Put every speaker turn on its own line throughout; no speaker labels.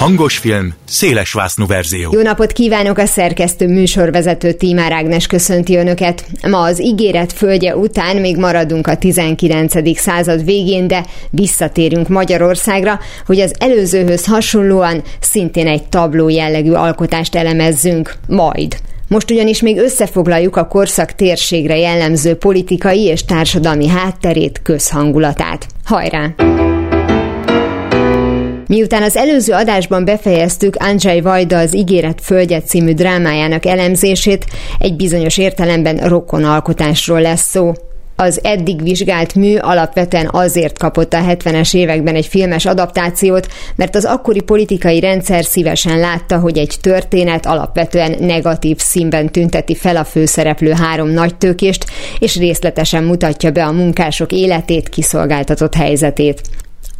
Tessék!
Hangos film, széles vásznú verzió.
Jó napot kívánok a szerkesztő műsorvezető Tímár Ágnes köszönti Önöket. Ma az ígéret földje után még maradunk a 19. század végén, de visszatérünk Magyarországra, hogy az előzőhöz hasonlóan szintén egy tabló jellegű alkotást elemezzünk. Majd. Most ugyanis még összefoglaljuk a korszak térségre jellemző politikai és társadalmi hátterét, közhangulatát. Hajrá! Miután az előző adásban befejeztük Andrzej Vajda az Ígéret Földje című drámájának elemzését, egy bizonyos értelemben rokon alkotásról lesz szó. Az eddig vizsgált mű alapvetően azért kapott a 70-es években egy filmes adaptációt, mert az akkori politikai rendszer szívesen látta, hogy egy történet alapvetően negatív színben tünteti fel a főszereplő három nagytőkést, és részletesen mutatja be a munkások életét, kiszolgáltatott helyzetét.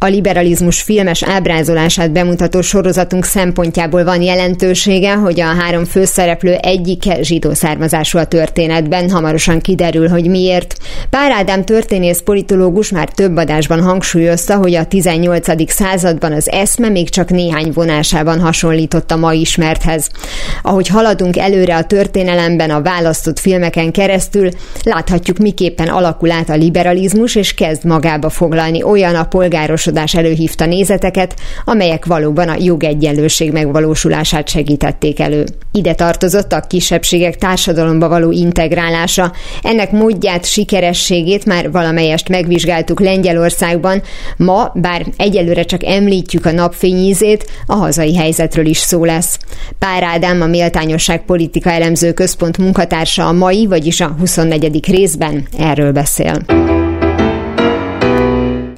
A liberalizmus filmes ábrázolását bemutató sorozatunk szempontjából van jelentősége, hogy a három főszereplő egyike zsidó származású a történetben, hamarosan kiderül, hogy miért. Pár Ádám történész politológus már több adásban hangsúlyozta, hogy a 18. században az eszme még csak néhány vonásában hasonlított a mai ismerthez. Ahogy haladunk előre a történelemben a választott filmeken keresztül, láthatjuk miképpen alakul át a liberalizmus, és kezd magába foglalni olyan a polgáros tanácskozás előhívta nézeteket, amelyek valóban a jogegyenlőség megvalósulását segítették elő. Ide tartozott a kisebbségek társadalomba való integrálása. Ennek módját, sikerességét már valamelyest megvizsgáltuk Lengyelországban. Ma, bár egyelőre csak említjük a napfényízét, a hazai helyzetről is szó lesz. Pár Ádám, a Méltányosság Politika Elemző Központ munkatársa a mai, vagyis a 24. részben erről beszél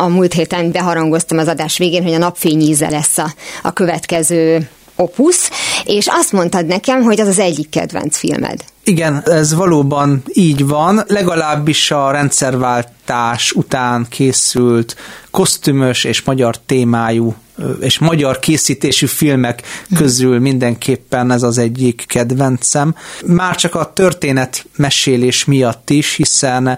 a múlt héten beharangoztam az adás végén, hogy a napfényíze lesz a, a következő opusz, és azt mondtad nekem, hogy az az egyik kedvenc filmed.
Igen, ez valóban így van, legalábbis a rendszerváltás után készült kosztümös és magyar témájú és magyar készítésű filmek közül mindenképpen ez az egyik kedvencem. Már csak a történet mesélés miatt is, hiszen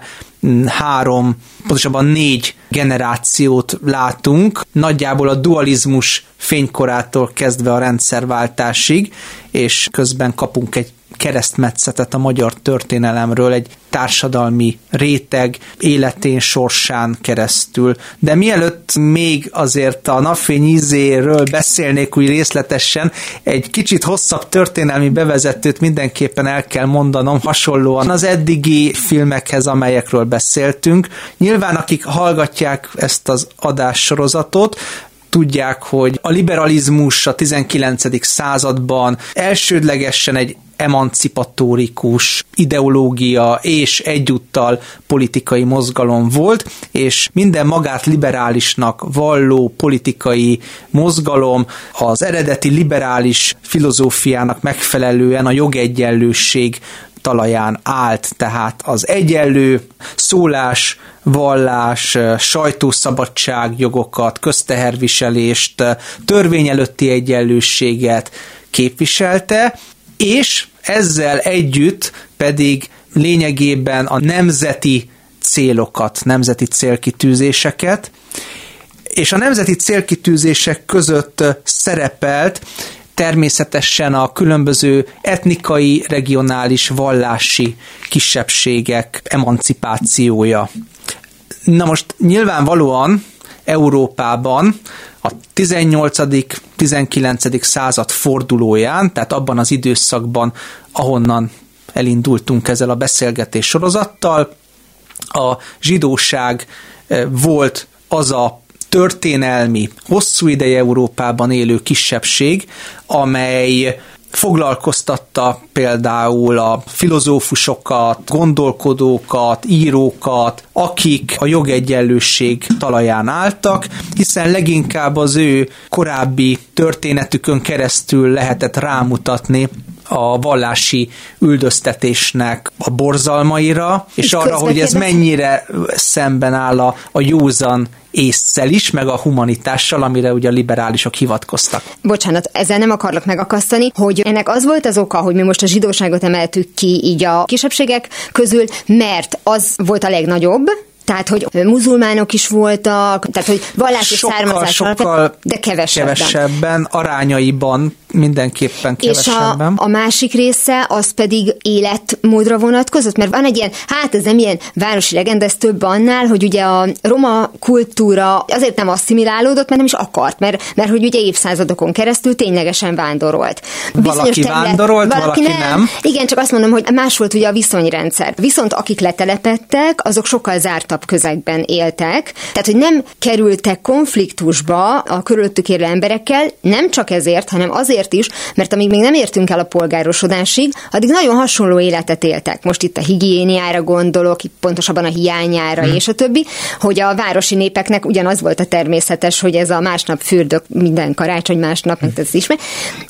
három, pontosabban négy generációt látunk, nagyjából a dualizmus fénykorától kezdve a rendszerváltásig, és közben kapunk egy keresztmetszetet a magyar történelemről, egy társadalmi réteg életén, sorsán keresztül. De mielőtt még azért a napfény ízéről beszélnék úgy részletesen, egy kicsit hosszabb történelmi bevezetőt mindenképpen el kell mondanom, hasonlóan az eddigi filmekhez, amelyekről beszéltünk. Nyilván akik hallgatják ezt az adássorozatot, tudják, hogy a liberalizmus a 19. században elsődlegesen egy emancipatórikus ideológia és egyúttal politikai mozgalom volt, és minden magát liberálisnak valló politikai mozgalom az eredeti liberális filozófiának megfelelően a jogegyenlőség talaján állt, tehát az egyenlő szólás, vallás, sajtószabadság jogokat, közteherviselést, törvény előtti egyenlőséget képviselte, és ezzel együtt pedig lényegében a nemzeti célokat, nemzeti célkitűzéseket, és a nemzeti célkitűzések között szerepelt természetesen a különböző etnikai, regionális, vallási kisebbségek emancipációja. Na most nyilvánvalóan Európában a 18.-19. század fordulóján, tehát abban az időszakban, ahonnan elindultunk ezzel a beszélgetés sorozattal, a zsidóság eh, volt az a történelmi, hosszú ideje Európában élő kisebbség, amely foglalkoztatta például a filozófusokat, gondolkodókat, írókat, akik a jogegyenlőség talaján álltak, hiszen leginkább az ő korábbi történetükön keresztül lehetett rámutatni a vallási üldöztetésnek a borzalmaira, és, és arra, hogy ez mennyire szemben áll a, a józan észszel is, meg a humanitással, amire ugye a liberálisok hivatkoztak.
Bocsánat, ezzel nem akarlak megakasztani, hogy ennek az volt az oka, hogy mi most a zsidóságot emeltük ki így a kisebbségek közül, mert az volt a legnagyobb, tehát, hogy muzulmánok is voltak, tehát, hogy vallási
sokkal,
származás
sokkal
de kevesebben.
kevesebben, arányaiban mindenképpen kevesebben.
És a, a másik része az pedig életmódra vonatkozott, mert van egy ilyen, hát ez nem ilyen városi legenda, ez több annál, hogy ugye a roma kultúra azért nem asszimilálódott, mert nem is akart, mert, mert hogy ugye évszázadokon keresztül ténylegesen vándorolt.
Bizonyos valaki terület, vándorolt, valaki, valaki nem. nem.
Igen, csak azt mondom, hogy más volt ugye a viszonyrendszer. Viszont akik letelepettek, azok sokkal zártabb közegben éltek, tehát hogy nem kerültek konfliktusba a körülöttük élő emberekkel, nem csak ezért, hanem azért, is, mert amíg még nem értünk el a polgárosodásig, addig nagyon hasonló életet éltek. Most itt a higiéniára gondolok, itt pontosabban a hiányára hmm. és a többi, hogy a városi népeknek ugyanaz volt a természetes, hogy ez a másnap fürdök minden karácsony másnap, hmm. ez is meg,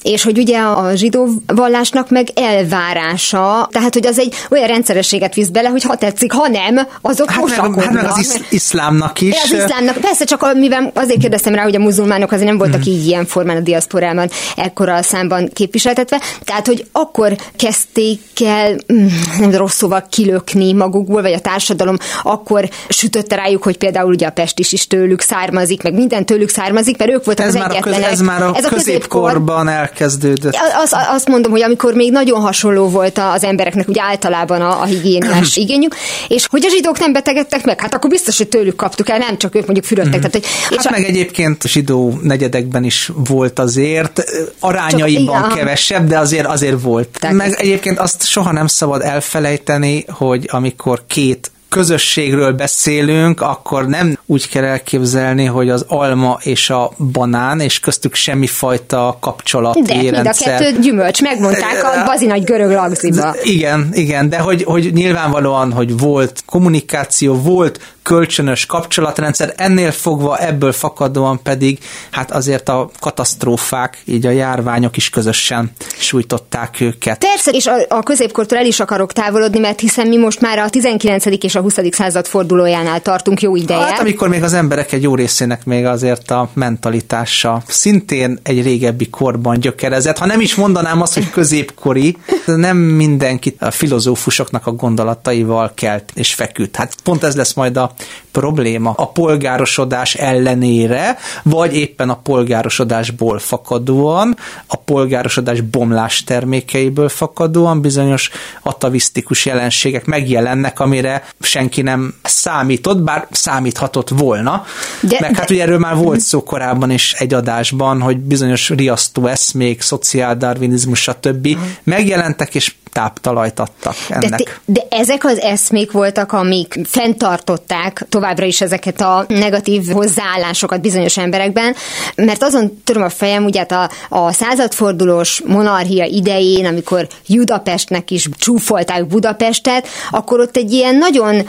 és hogy ugye a zsidó vallásnak meg elvárása, tehát hogy az egy olyan rendszerességet visz bele, hogy ha tetszik, ha nem, azok hát
hát meg az isz, iszlámnak is.
Az iszlámnak, persze csak mivel azért kérdeztem rá, hogy a muzulmánok azért nem voltak hmm. így ilyen formán a diaszporában ekkora számban képviseltetve, tehát, hogy akkor kezdték el, mm, nem rossz szóval kilökni magukból, vagy a társadalom akkor sütötte rájuk, hogy például ugye a Pest is, is tőlük származik, meg minden tőlük származik, mert ők voltak
ez
az
már
egyetlenek.
A köz, ez már a, ez a középkorban elkezdődött.
Az, azt mondom, hogy amikor még nagyon hasonló volt az embereknek úgy általában a, a higiéniás igényük, és hogy a zsidók nem betegedtek meg, hát akkor biztos, hogy tőlük kaptuk el, nem csak ők mondjuk fürödtek. Mm. Tehát, hogy,
hát és meg a... egyébként zsidó negyedekben is volt azért arányaiban Csak, kevesebb, de azért azért volt. Tehát Meg egyébként azt soha nem szabad elfelejteni, hogy amikor két közösségről beszélünk, akkor nem úgy kell elképzelni, hogy az alma és a banán, és köztük semmifajta kapcsolat.
De mind a kettő gyümölcs, megmondták a bazi nagy görög lagziba.
Igen, igen, de hogy, hogy nyilvánvalóan, hogy volt kommunikáció, volt kölcsönös kapcsolatrendszer, ennél fogva ebből fakadóan pedig hát azért a katasztrófák, így a járványok is közösen sújtották őket.
Persze, és a, a középkortól el is akarok távolodni, mert hiszen mi most már a 19. és a 20. század fordulójánál tartunk jó ideje.
Hát amikor még az emberek egy jó részének még azért a mentalitása szintén egy régebbi korban gyökerezett, ha nem is mondanám azt, hogy középkori, nem mindenki a filozófusoknak a gondolataival kelt és feküdt. Hát pont ez lesz majd a probléma a polgárosodás ellenére, vagy éppen a polgárosodásból fakadóan, a polgárosodás bomlás termékeiből fakadóan bizonyos atavisztikus jelenségek megjelennek, amire senki nem számított, bár számíthatott volna. De, Meg hát de... ugye erről már volt szó korábban is egy adásban, hogy bizonyos riasztó eszmék, szociáldarvinizmus, stb. Uh-huh. megjelentek, és táptalajt adtak ennek.
De, de ezek az eszmék voltak, amik fenntartották továbbra is ezeket a negatív hozzáállásokat bizonyos emberekben, mert azon töröm a fejem, ugye hát a, a századfordulós monarchia idején, amikor Budapestnek is csúfolták Budapestet, akkor ott egy ilyen nagyon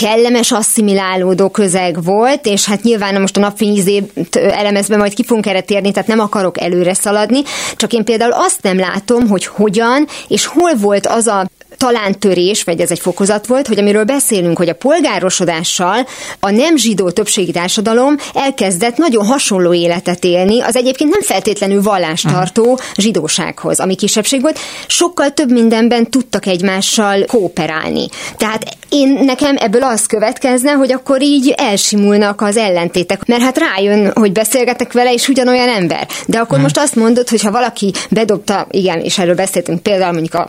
kellemes, asszimilálódó közeg volt, és hát nyilván most a napfényizét elemezve majd ki fogunk erre térni, tehát nem akarok előre szaladni, csak én például azt nem látom, hogy hogyan és hol volt az a talán törés, vagy ez egy fokozat volt, hogy amiről beszélünk, hogy a polgárosodással a nem zsidó többségi társadalom elkezdett nagyon hasonló életet élni, az egyébként nem feltétlenül vallástartó zsidósághoz, ami kisebbség volt, sokkal több mindenben tudtak egymással kooperálni. Tehát én nekem ebből az következne, hogy akkor így elsimulnak az ellentétek, mert hát rájön, hogy beszélgetek vele, és ugyanolyan ember. De akkor hmm. most azt mondod, hogy ha valaki bedobta, igen, és erről beszéltünk például mondjuk a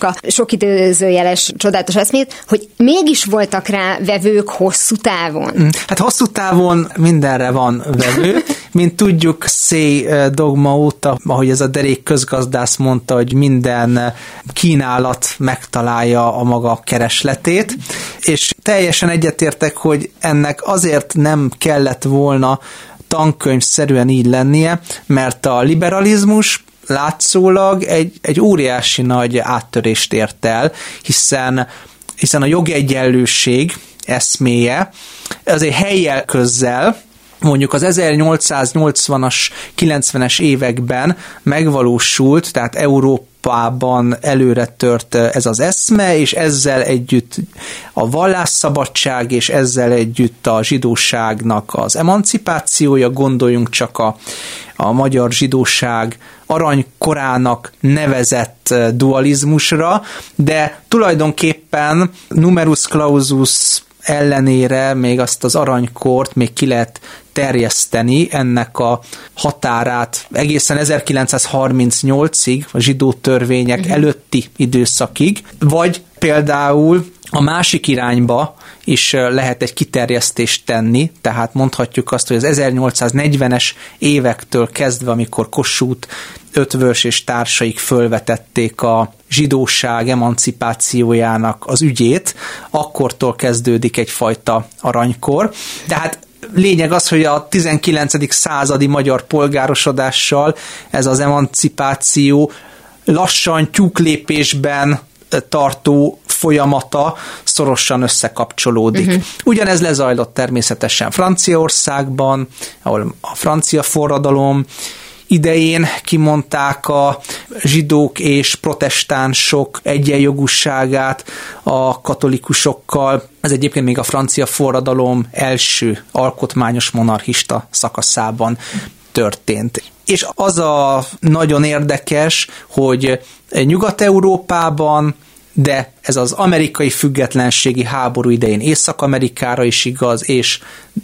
szociáldarvinizmusnak a sok időzőjeles csodálatos eszmét, hogy mégis voltak rá vevők hosszú távon. Mm,
hát hosszú távon mindenre van vevő. Mint tudjuk, Szé dogma óta, ahogy ez a derék közgazdász mondta, hogy minden kínálat megtalálja a maga keresletét, és teljesen egyetértek, hogy ennek azért nem kellett volna tankönyvszerűen így lennie, mert a liberalizmus látszólag egy, egy óriási nagy áttörést ért el, hiszen, hiszen a jogegyenlőség eszméje azért helyjel közzel mondjuk az 1880-as, 90-es években megvalósult, tehát Európa Európában előre tört ez az eszme, és ezzel együtt a vallásszabadság, és ezzel együtt a zsidóságnak az emancipációja, gondoljunk csak a, a magyar zsidóság aranykorának nevezett dualizmusra, de tulajdonképpen numerus clausus ellenére még azt az aranykort még ki lehet terjeszteni ennek a határát egészen 1938-ig, a zsidó törvények uh-huh. előtti időszakig, vagy például a másik irányba is lehet egy kiterjesztést tenni, tehát mondhatjuk azt, hogy az 1840-es évektől kezdve, amikor Kossuth, Ötvös és társaik fölvetették a zsidóság emancipációjának az ügyét, akkortól kezdődik egyfajta aranykor. Tehát lényeg az, hogy a 19. századi magyar polgárosodással ez az emancipáció lassan tyúklépésben tartó folyamata szorosan összekapcsolódik. Uh-huh. Ugyanez lezajlott természetesen Franciaországban, ahol a francia forradalom idején kimondták a zsidók és protestánsok egyenjogúságát a katolikusokkal. Ez egyébként még a francia forradalom első alkotmányos monarchista szakaszában történt. És az a nagyon érdekes, hogy Nyugat-Európában de ez az amerikai függetlenségi háború idején Észak-Amerikára is igaz, és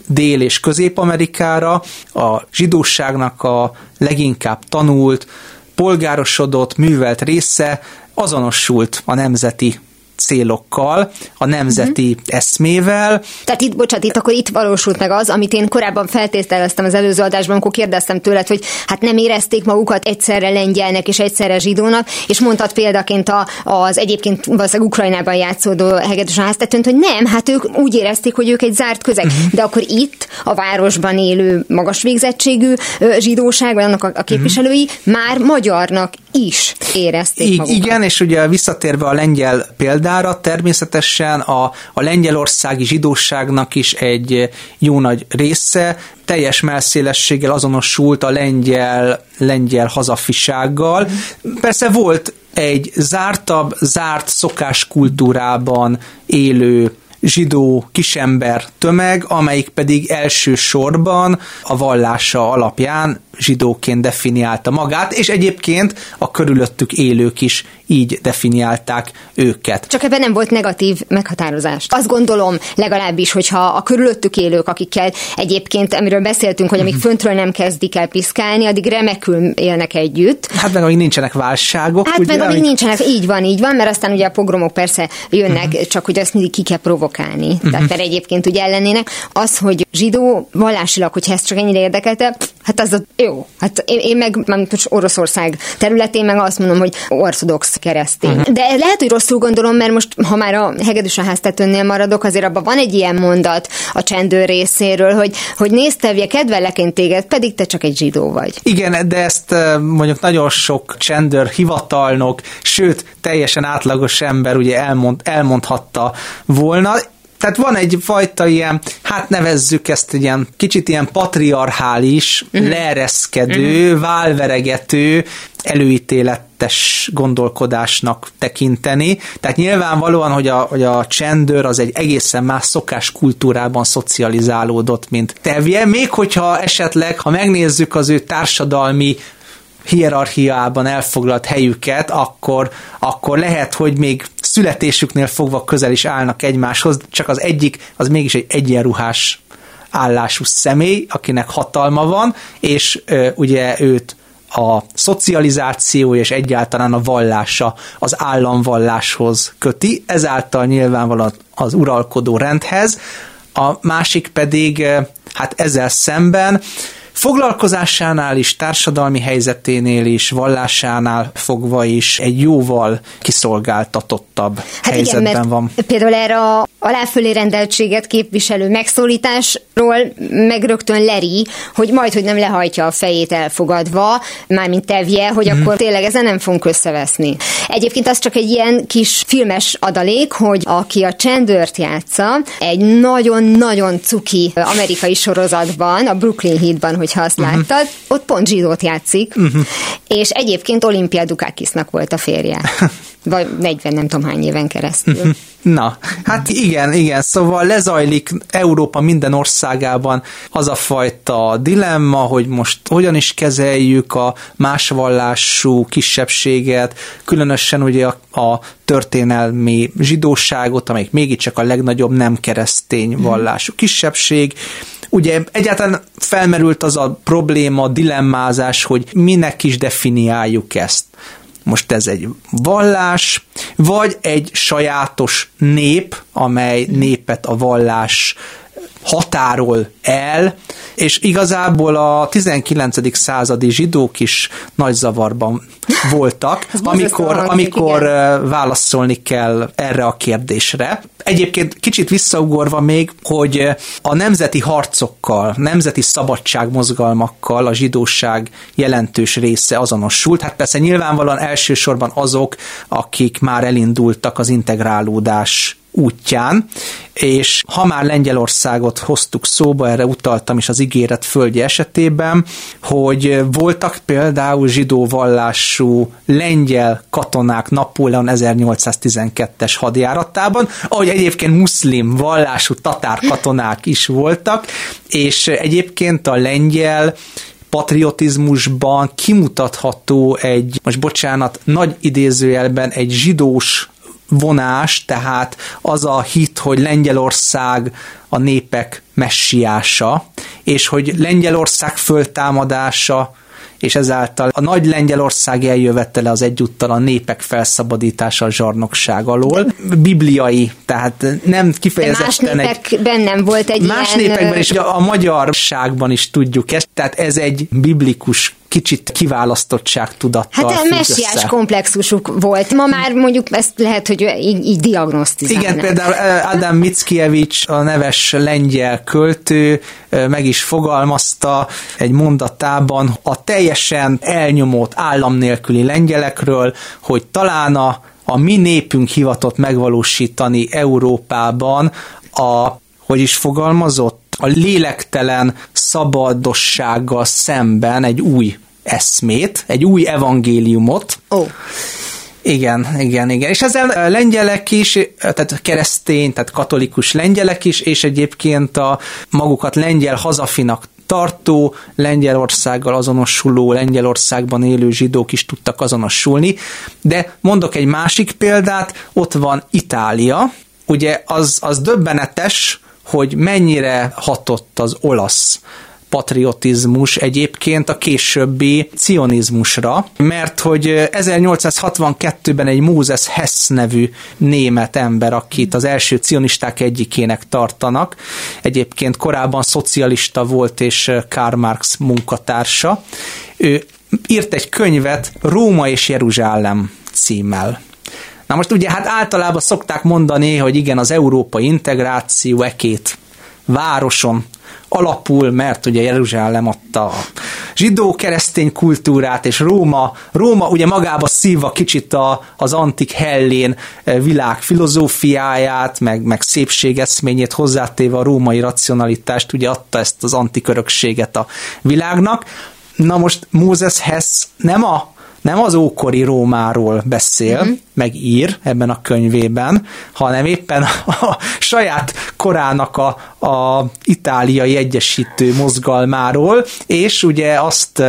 Dél- és Közép-Amerikára a zsidóságnak a leginkább tanult, polgárosodott, művelt része azonosult a nemzeti célokkal, a nemzeti uh-huh. eszmével.
Tehát itt, bocsánat, itt akkor itt valósult meg az, amit én korábban feltételeztem az előző adásban, amikor kérdeztem tőled, hogy hát nem érezték magukat egyszerre lengyelnek és egyszerre zsidónak, és mondtad példaként a, az egyébként valószínűleg Ukrajnában játszódó hegedűs háztetőnt, hogy nem, hát ők úgy érezték, hogy ők egy zárt közeg. Uh-huh. De akkor itt a városban élő magas végzettségű zsidóság, vagy annak a, a képviselői uh-huh. már magyarnak is érezték I- magukat.
Igen, és ugye visszatérve a lengyel példára, természetesen a, a lengyelországi zsidóságnak is egy jó nagy része teljes melszélességgel azonosult a lengyel, lengyel hazafisággal. Persze volt egy zártabb, zárt szokáskultúrában élő zsidó kisember tömeg, amelyik pedig elsősorban a vallása alapján zsidóként definiálta magát, és egyébként a körülöttük élők is így definiálták őket.
Csak ebben nem volt negatív meghatározás. Azt gondolom legalábbis, hogyha a körülöttük élők, akikkel egyébként, amiről beszéltünk, hogy amíg mhm. föntről nem kezdik el piszkálni, addig remekül élnek együtt.
Hát meg amíg nincsenek válságok.
Hát ugye, meg amíg, amíg nincsenek, így van, így van, mert aztán ugye a pogromok persze jönnek, uh-huh. csak hogy azt mindig ki kell provokálni. Uh-huh. Tehát mert egyébként ugye ellenének. Az, hogy zsidó vallásilag, hogyha ez csak ennyire érdekelte, hát az a, jó. Hát én, én meg, most Oroszország területén meg azt mondom, hogy ortodox keresztény. Uh-huh. De lehet, hogy rosszul gondolom, mert most, ha már a hegedűs a háztetőnél maradok, azért abban van egy ilyen mondat a csendőr részéről, hogy, hogy néztevje, kedvelek én téged, pedig te csak egy zsidó vagy.
Igen, de ezt mondjuk nagyon sok csendőr hivatalnok, sőt, teljesen átlagos ember ugye elmond, elmondhatta volna tehát van egy fajta ilyen, hát nevezzük ezt ilyen kicsit ilyen patriarchális, uh-huh. leereszkedő, uh-huh. válveregető, előítéletes gondolkodásnak tekinteni. Tehát nyilvánvalóan, hogy a, hogy a csendőr az egy egészen más szokás kultúrában szocializálódott, mint tevje, még hogyha esetleg, ha megnézzük az ő társadalmi hierarchiában elfoglalt helyüket, akkor, akkor lehet, hogy még születésüknél fogva közel is állnak egymáshoz, csak az egyik az mégis egy egyenruhás állású személy, akinek hatalma van, és ö, ugye őt a szocializáció és egyáltalán a vallása az államvalláshoz köti, ezáltal nyilvánvalóan az uralkodó rendhez, a másik pedig hát ezzel szemben foglalkozásánál is, társadalmi helyzeténél is, vallásánál fogva is egy jóval kiszolgáltatottabb hát helyzetben igen, van.
Például erre a aláfölé rendeltséget képviselő megszólításról meg rögtön leri, hogy majd, hogy nem lehajtja a fejét elfogadva, mármint tevje, hogy mm. akkor tényleg ezen nem fogunk összeveszni. Egyébként az csak egy ilyen kis filmes adalék, hogy aki a csendőrt játsza, egy nagyon-nagyon cuki amerikai sorozatban, a Brooklyn Heatban, hogyha azt uh-huh. láttad, ott pont zsidót játszik, uh-huh. és egyébként Olimpia Dukakisnak volt a férje. Vagy 40 nem tudom hány éven keresztül. Mhm.
Na, hát igen, igen, szóval lezajlik Európa minden országában az a fajta dilemma, hogy most hogyan is kezeljük a másvallású kisebbséget, különösen ugye a, a történelmi zsidóságot, amelyik mégiscsak a legnagyobb nem keresztény vallású kisebbség, Ugye egyáltalán felmerült az a probléma, dilemmázás, hogy minek is definiáljuk ezt. Most ez egy vallás, vagy egy sajátos nép, amely népet a vallás határol el, és igazából a 19. századi zsidók is nagy zavarban voltak, amikor, amikor válaszolni kell erre a kérdésre. Egyébként kicsit visszaugorva még, hogy a nemzeti harcokkal, nemzeti szabadságmozgalmakkal a zsidóság jelentős része azonosult. Hát persze nyilvánvalóan elsősorban azok, akik már elindultak az integrálódás útján, és ha már Lengyelországot hoztuk szóba, erre utaltam is az ígéret földje esetében, hogy voltak például zsidó vallású lengyel katonák Napóleon 1812-es hadjáratában, ahogy egyébként muszlim vallású tatár katonák is voltak, és egyébként a lengyel patriotizmusban kimutatható egy, most bocsánat, nagy idézőjelben egy zsidós vonás, tehát az a hit, hogy Lengyelország a népek messiása, és hogy Lengyelország föltámadása és ezáltal a nagy Lengyelország eljövetele az egyúttal a népek felszabadítása a zsarnokság alól. Bibliai, tehát nem kifejezetten
De más népekben egy, nem volt egy
Más ilyen... népekben is, a magyarságban is tudjuk ezt, tehát ez egy biblikus kicsit kiválasztottság tudattal
Hát a messiás komplexusuk volt. Ma már mondjuk ezt lehet, hogy így, így diagnosztizálnak.
Igen, például Adam Mickiewicz, a neves lengyel költő meg is fogalmazta egy mondatában a teljesen elnyomott állam nélküli lengyelekről, hogy talán a, a mi népünk hivatott megvalósítani Európában a, hogy is fogalmazott, a lélektelen szabadossággal szemben egy új eszmét, egy új evangéliumot.
Oh.
Igen, igen, igen. És ezzel lengyelek is, tehát keresztény, tehát katolikus lengyelek is, és egyébként a magukat lengyel hazafinak tartó, Lengyelországgal azonosuló, Lengyelországban élő zsidók is tudtak azonosulni. De mondok egy másik példát, ott van Itália. Ugye az, az döbbenetes, hogy mennyire hatott az olasz patriotizmus egyébként a későbbi cionizmusra, mert hogy 1862-ben egy Mózes Hess nevű német ember, akit az első cionisták egyikének tartanak, egyébként korábban szocialista volt és Karl Marx munkatársa, ő írt egy könyvet Róma és Jeruzsálem címmel. Na most ugye hát általában szokták mondani, hogy igen, az európai integráció e két városon alapul, mert ugye Jeruzsálem adta a zsidó-keresztény kultúrát, és Róma, Róma ugye magába szívva kicsit a, az antik hellén e, világ filozófiáját, meg, meg szépségeszményét hozzátéve a római racionalitást, ugye adta ezt az antik örökséget a világnak. Na most Mózes Hess nem a nem az ókori Rómáról beszél, uh-huh. meg ír ebben a könyvében, hanem éppen a saját korának a, a itáliai egyesítő mozgalmáról, és ugye azt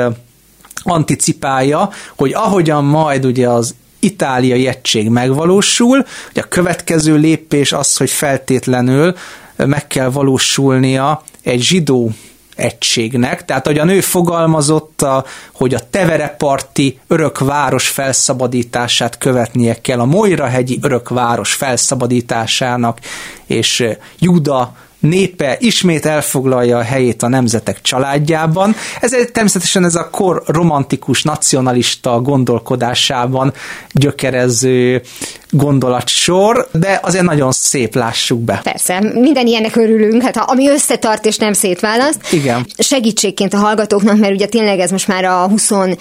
anticipálja, hogy ahogyan majd ugye az itáliai egység megvalósul, hogy a következő lépés az, hogy feltétlenül meg kell valósulnia egy zsidó egységnek. Tehát, ahogy a nő fogalmazott, a, hogy a Tevereparti örökváros felszabadítását követnie kell, a Moira-hegyi örökváros felszabadításának, és Juda népe ismét elfoglalja a helyét a nemzetek családjában. Ez egy, természetesen ez a kor romantikus, nacionalista gondolkodásában gyökerező gondolatsor, de azért nagyon szép, lássuk be.
Persze, minden ilyenek örülünk, hát ami összetart és nem szétválaszt.
Igen.
Segítségként a hallgatóknak, mert ugye tényleg ez most már a 24.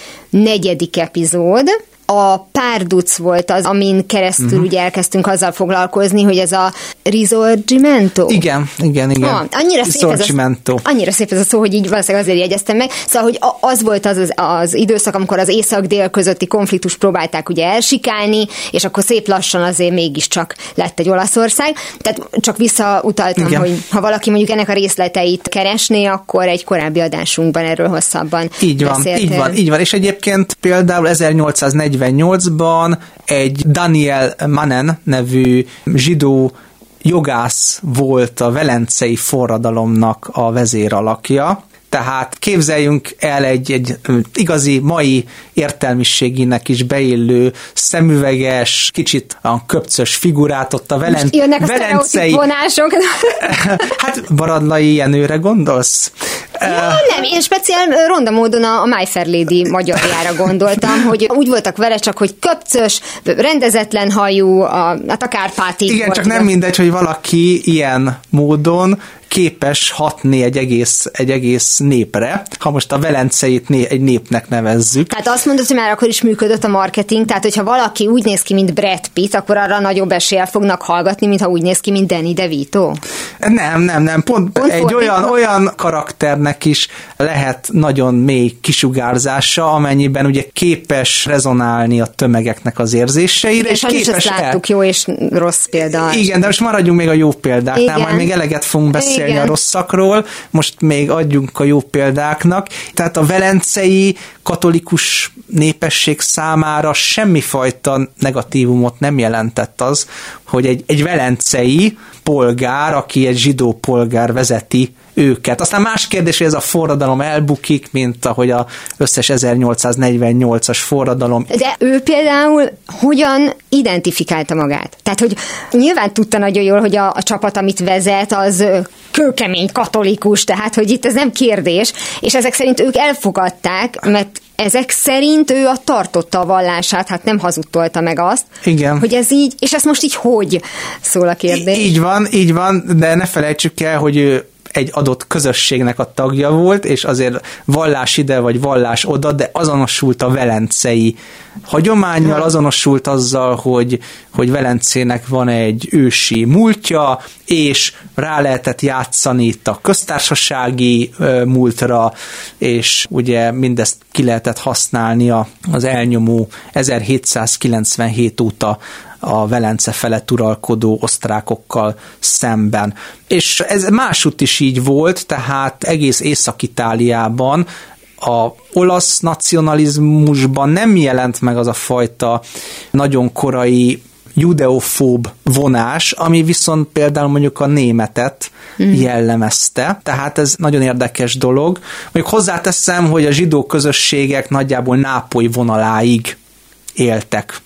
epizód, a párduc volt az, amin keresztül uh-huh. ugye elkezdtünk azzal foglalkozni, hogy ez a risorgimento.
Igen, igen, igen. Ah,
annyira, szép ez a, annyira szép ez a szó, hogy így valószínűleg azért jegyeztem meg. Szóval, hogy az volt az, az az időszak, amikor az észak-dél közötti konfliktus próbálták ugye elsikálni, és akkor szép lassan azért mégiscsak lett egy Olaszország. Tehát csak visszautaltam, igen. hogy ha valaki mondjuk ennek a részleteit keresné, akkor egy korábbi adásunkban erről hosszabban
Így van, beszéltél. így van, így van. És egyébként például 1840 1948-ban egy Daniel Manen nevű zsidó jogász volt a velencei forradalomnak a vezéralakja, tehát képzeljünk el egy, egy igazi mai értelmiségének is beillő, szemüveges, kicsit a köpcös figurát ott a velen,
jönnek a velencei... vonások.
hát Baradlai Jenőre gondolsz?
Ja, nem, én speciál ronda módon a, a My Fair Lady magyarjára gondoltam, hogy úgy voltak vele, csak hogy köpcös, rendezetlen hajú, a, hát a Kárpátig.
Igen, csak nem mindegy, hogy valaki ilyen módon képes hatni egy egész, egy egész népre, ha most a Velenceit né, egy népnek nevezzük.
Tehát azt mondod, hogy már akkor is működött a marketing, tehát hogyha valaki úgy néz ki, mint Brad Pitt, akkor arra nagyobb eséllyel fognak hallgatni, mint ha úgy néz ki, mint Danny DeVito?
Nem, nem, nem. Pont, Pont egy olyan, olyan karakternek is lehet nagyon mély kisugárzása, amennyiben ugye képes rezonálni a tömegeknek az érzéseire.
És, és képes ezt láttuk, el... jó és rossz példa.
Igen, de most maradjunk még a jó példáknál, Igen. majd még eleget fogunk beszélni beszélni Igen. a rosszakról, most még adjunk a jó példáknak. Tehát a velencei katolikus népesség számára semmifajta negatívumot nem jelentett az, hogy egy, egy velencei polgár, aki egy zsidó polgár vezeti őket. Aztán más kérdés, hogy ez a forradalom elbukik, mint ahogy a összes 1848-as forradalom.
De ő például hogyan identifikálta magát? Tehát, hogy nyilván tudta nagyon jól, hogy a, a csapat, amit vezet, az kőkemény katolikus, tehát, hogy itt ez nem kérdés, és ezek szerint ők elfogadták, mert ezek szerint ő a tartotta a vallását, hát nem hazudtolta meg azt,
Igen.
hogy ez így, és ez most így hogy szól a kérdés?
Így van, így van, de ne felejtsük el, hogy ő egy adott közösségnek a tagja volt, és azért vallás ide vagy vallás oda, de azonosult a velencei hagyományjal, azonosult azzal, hogy, hogy Velencének van egy ősi múltja, és rá lehetett játszani itt a köztársasági múltra, és ugye mindezt ki lehetett használni az elnyomó 1797 óta a Velence felett uralkodó osztrákokkal szemben. És ez másút is így volt, tehát egész Észak-Itáliában a olasz nacionalizmusban nem jelent meg az a fajta nagyon korai judeofób vonás, ami viszont például mondjuk a németet mm. jellemezte. Tehát ez nagyon érdekes dolog. Mondjuk hozzáteszem, hogy a zsidó közösségek nagyjából Nápoly vonaláig éltek.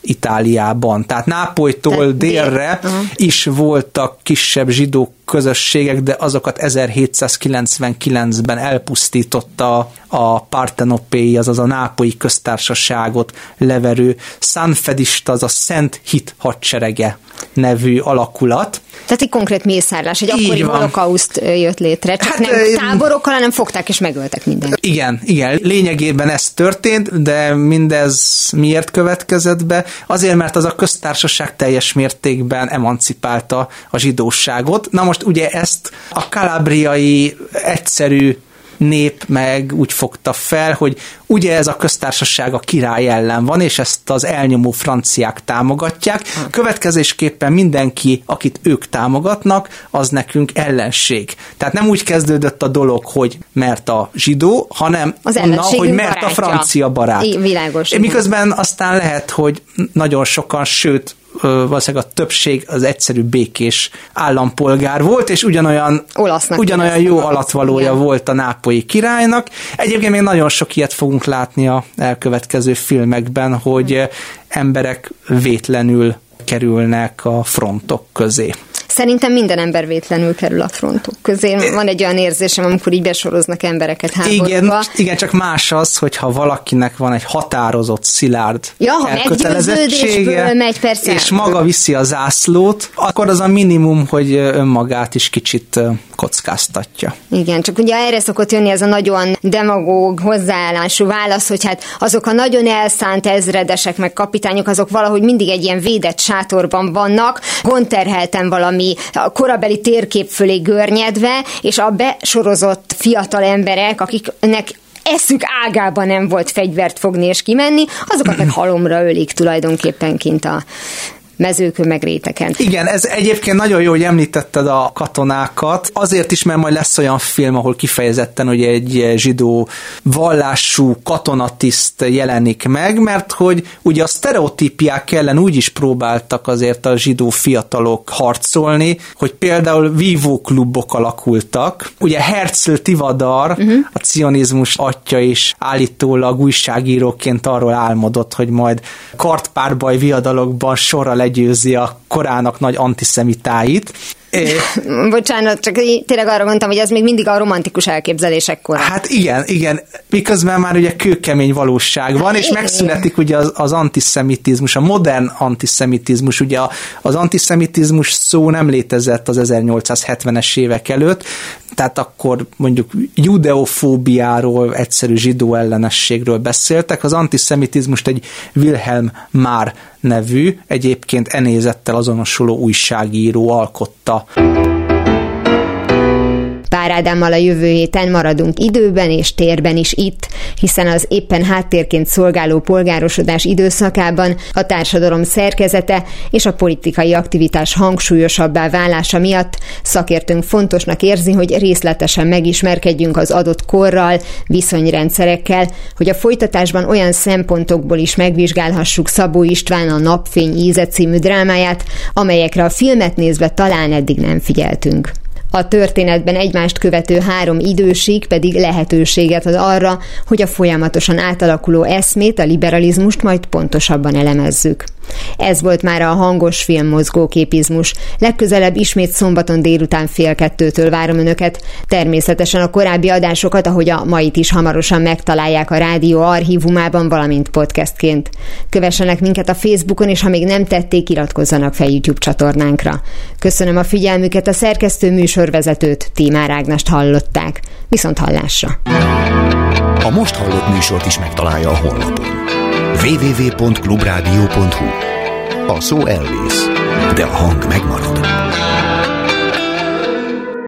Itáliában. Tehát Nápolytól Tehát délre dél. is voltak kisebb zsidó közösségek, de azokat 1799-ben elpusztította a Partenopéi, azaz a nápolyi köztársaságot leverő Sanfedista, az a Szent Hit hadserege nevű alakulat.
Tehát egy konkrét mészárlás, egy akkori holokauszt jött létre, csak hát, nem táborokkal, hanem fogták és megöltek mindent.
Igen, igen, lényegében ez történt, de mindez miért következett be? Azért, mert az a köztársaság teljes mértékben emancipálta a zsidóságot. Na most ugye ezt a kalabriai egyszerű nép meg úgy fogta fel, hogy ugye ez a köztársaság a király ellen van, és ezt az elnyomó franciák támogatják. Következésképpen mindenki, akit ők támogatnak, az nekünk ellenség. Tehát nem úgy kezdődött a dolog, hogy mert a zsidó, hanem
az onnan,
hogy mert barátja. a francia barát.
I, világos.
Miközben aztán lehet, hogy nagyon sokan, sőt, valószínűleg a többség az egyszerű békés állampolgár volt, és ugyanolyan, Olasznak ugyanolyan jó alatvalója igen. volt a nápolyi királynak. Egyébként még nagyon sok ilyet fogunk látni a elkövetkező filmekben, hogy emberek vétlenül kerülnek a frontok közé.
Szerintem minden ember vétlenül kerül a frontok közé. Van egy olyan érzésem, amikor így besoroznak embereket háborúba.
Igen, igen, csak más az, hogyha valakinek van egy határozott, szilárd
ja, ha elkötelezettsége, megy, persze.
és maga viszi a zászlót, akkor az a minimum, hogy önmagát is kicsit kockáztatja.
Igen, csak ugye erre szokott jönni ez a nagyon demagóg hozzáállású válasz, hogy hát azok a nagyon elszánt ezredesek meg kapitányok, azok valahogy mindig egy ilyen védett sátorban vannak, gondterhelten valami a korabeli térkép fölé görnyedve, és a besorozott fiatal emberek, akiknek eszük ágában nem volt fegyvert fogni és kimenni, azokat meg halomra ölik tulajdonképpen kint a mezőkön meg réteken.
Igen, ez egyébként nagyon jó, hogy említetted a katonákat, azért is, mert majd lesz olyan film, ahol kifejezetten hogy egy zsidó vallású katonatiszt jelenik meg, mert hogy ugye a sztereotípiák ellen úgy is próbáltak azért a zsidó fiatalok harcolni, hogy például vívóklubok alakultak. Ugye Herzl Tivadar, uh-huh. a cionizmus atya is állítólag újságíróként arról álmodott, hogy majd kartpárbaj viadalokban sorra legy legyőzi a korának nagy antiszemitáit.
É. Bocsánat, csak tényleg arra mondtam, hogy ez még mindig a romantikus elképzelések kora.
Hát igen, igen, miközben már ugye kőkemény valóság van, és megszületik ugye az, az antiszemitizmus, a modern antiszemitizmus, ugye az antiszemitizmus szó nem létezett az 1870-es évek előtt, tehát akkor mondjuk judeofóbiáról, egyszerű zsidó ellenességről beszéltek. Az antiszemitizmust egy Wilhelm Már nevű, egyébként enézettel azonosuló újságíró alkotta.
Pár Ádámmal a jövő héten maradunk időben és térben is itt, hiszen az éppen háttérként szolgáló polgárosodás időszakában a társadalom szerkezete és a politikai aktivitás hangsúlyosabbá válása miatt szakértőnk fontosnak érzi, hogy részletesen megismerkedjünk az adott korral, viszonyrendszerekkel, hogy a folytatásban olyan szempontokból is megvizsgálhassuk Szabó István a Napfény íze című drámáját, amelyekre a filmet nézve talán eddig nem figyeltünk. A történetben egymást követő három időség pedig lehetőséget ad arra, hogy a folyamatosan átalakuló eszmét, a liberalizmust majd pontosabban elemezzük. Ez volt már a hangos film mozgóképizmus. Legközelebb ismét szombaton délután fél kettőtől várom önöket. Természetesen a korábbi adásokat, ahogy a mait is hamarosan megtalálják a rádió archívumában, valamint podcastként. Kövessenek minket a Facebookon, és ha még nem tették, iratkozzanak fel YouTube csatornánkra. Köszönöm a figyelmüket, a szerkesztő műsorvezetőt, Tímár Ágnest hallották. Viszont hallásra!
A most hallott műsort is megtalálja a honlapon www.clubradio.hu A szó elvész, de a hang megmarad.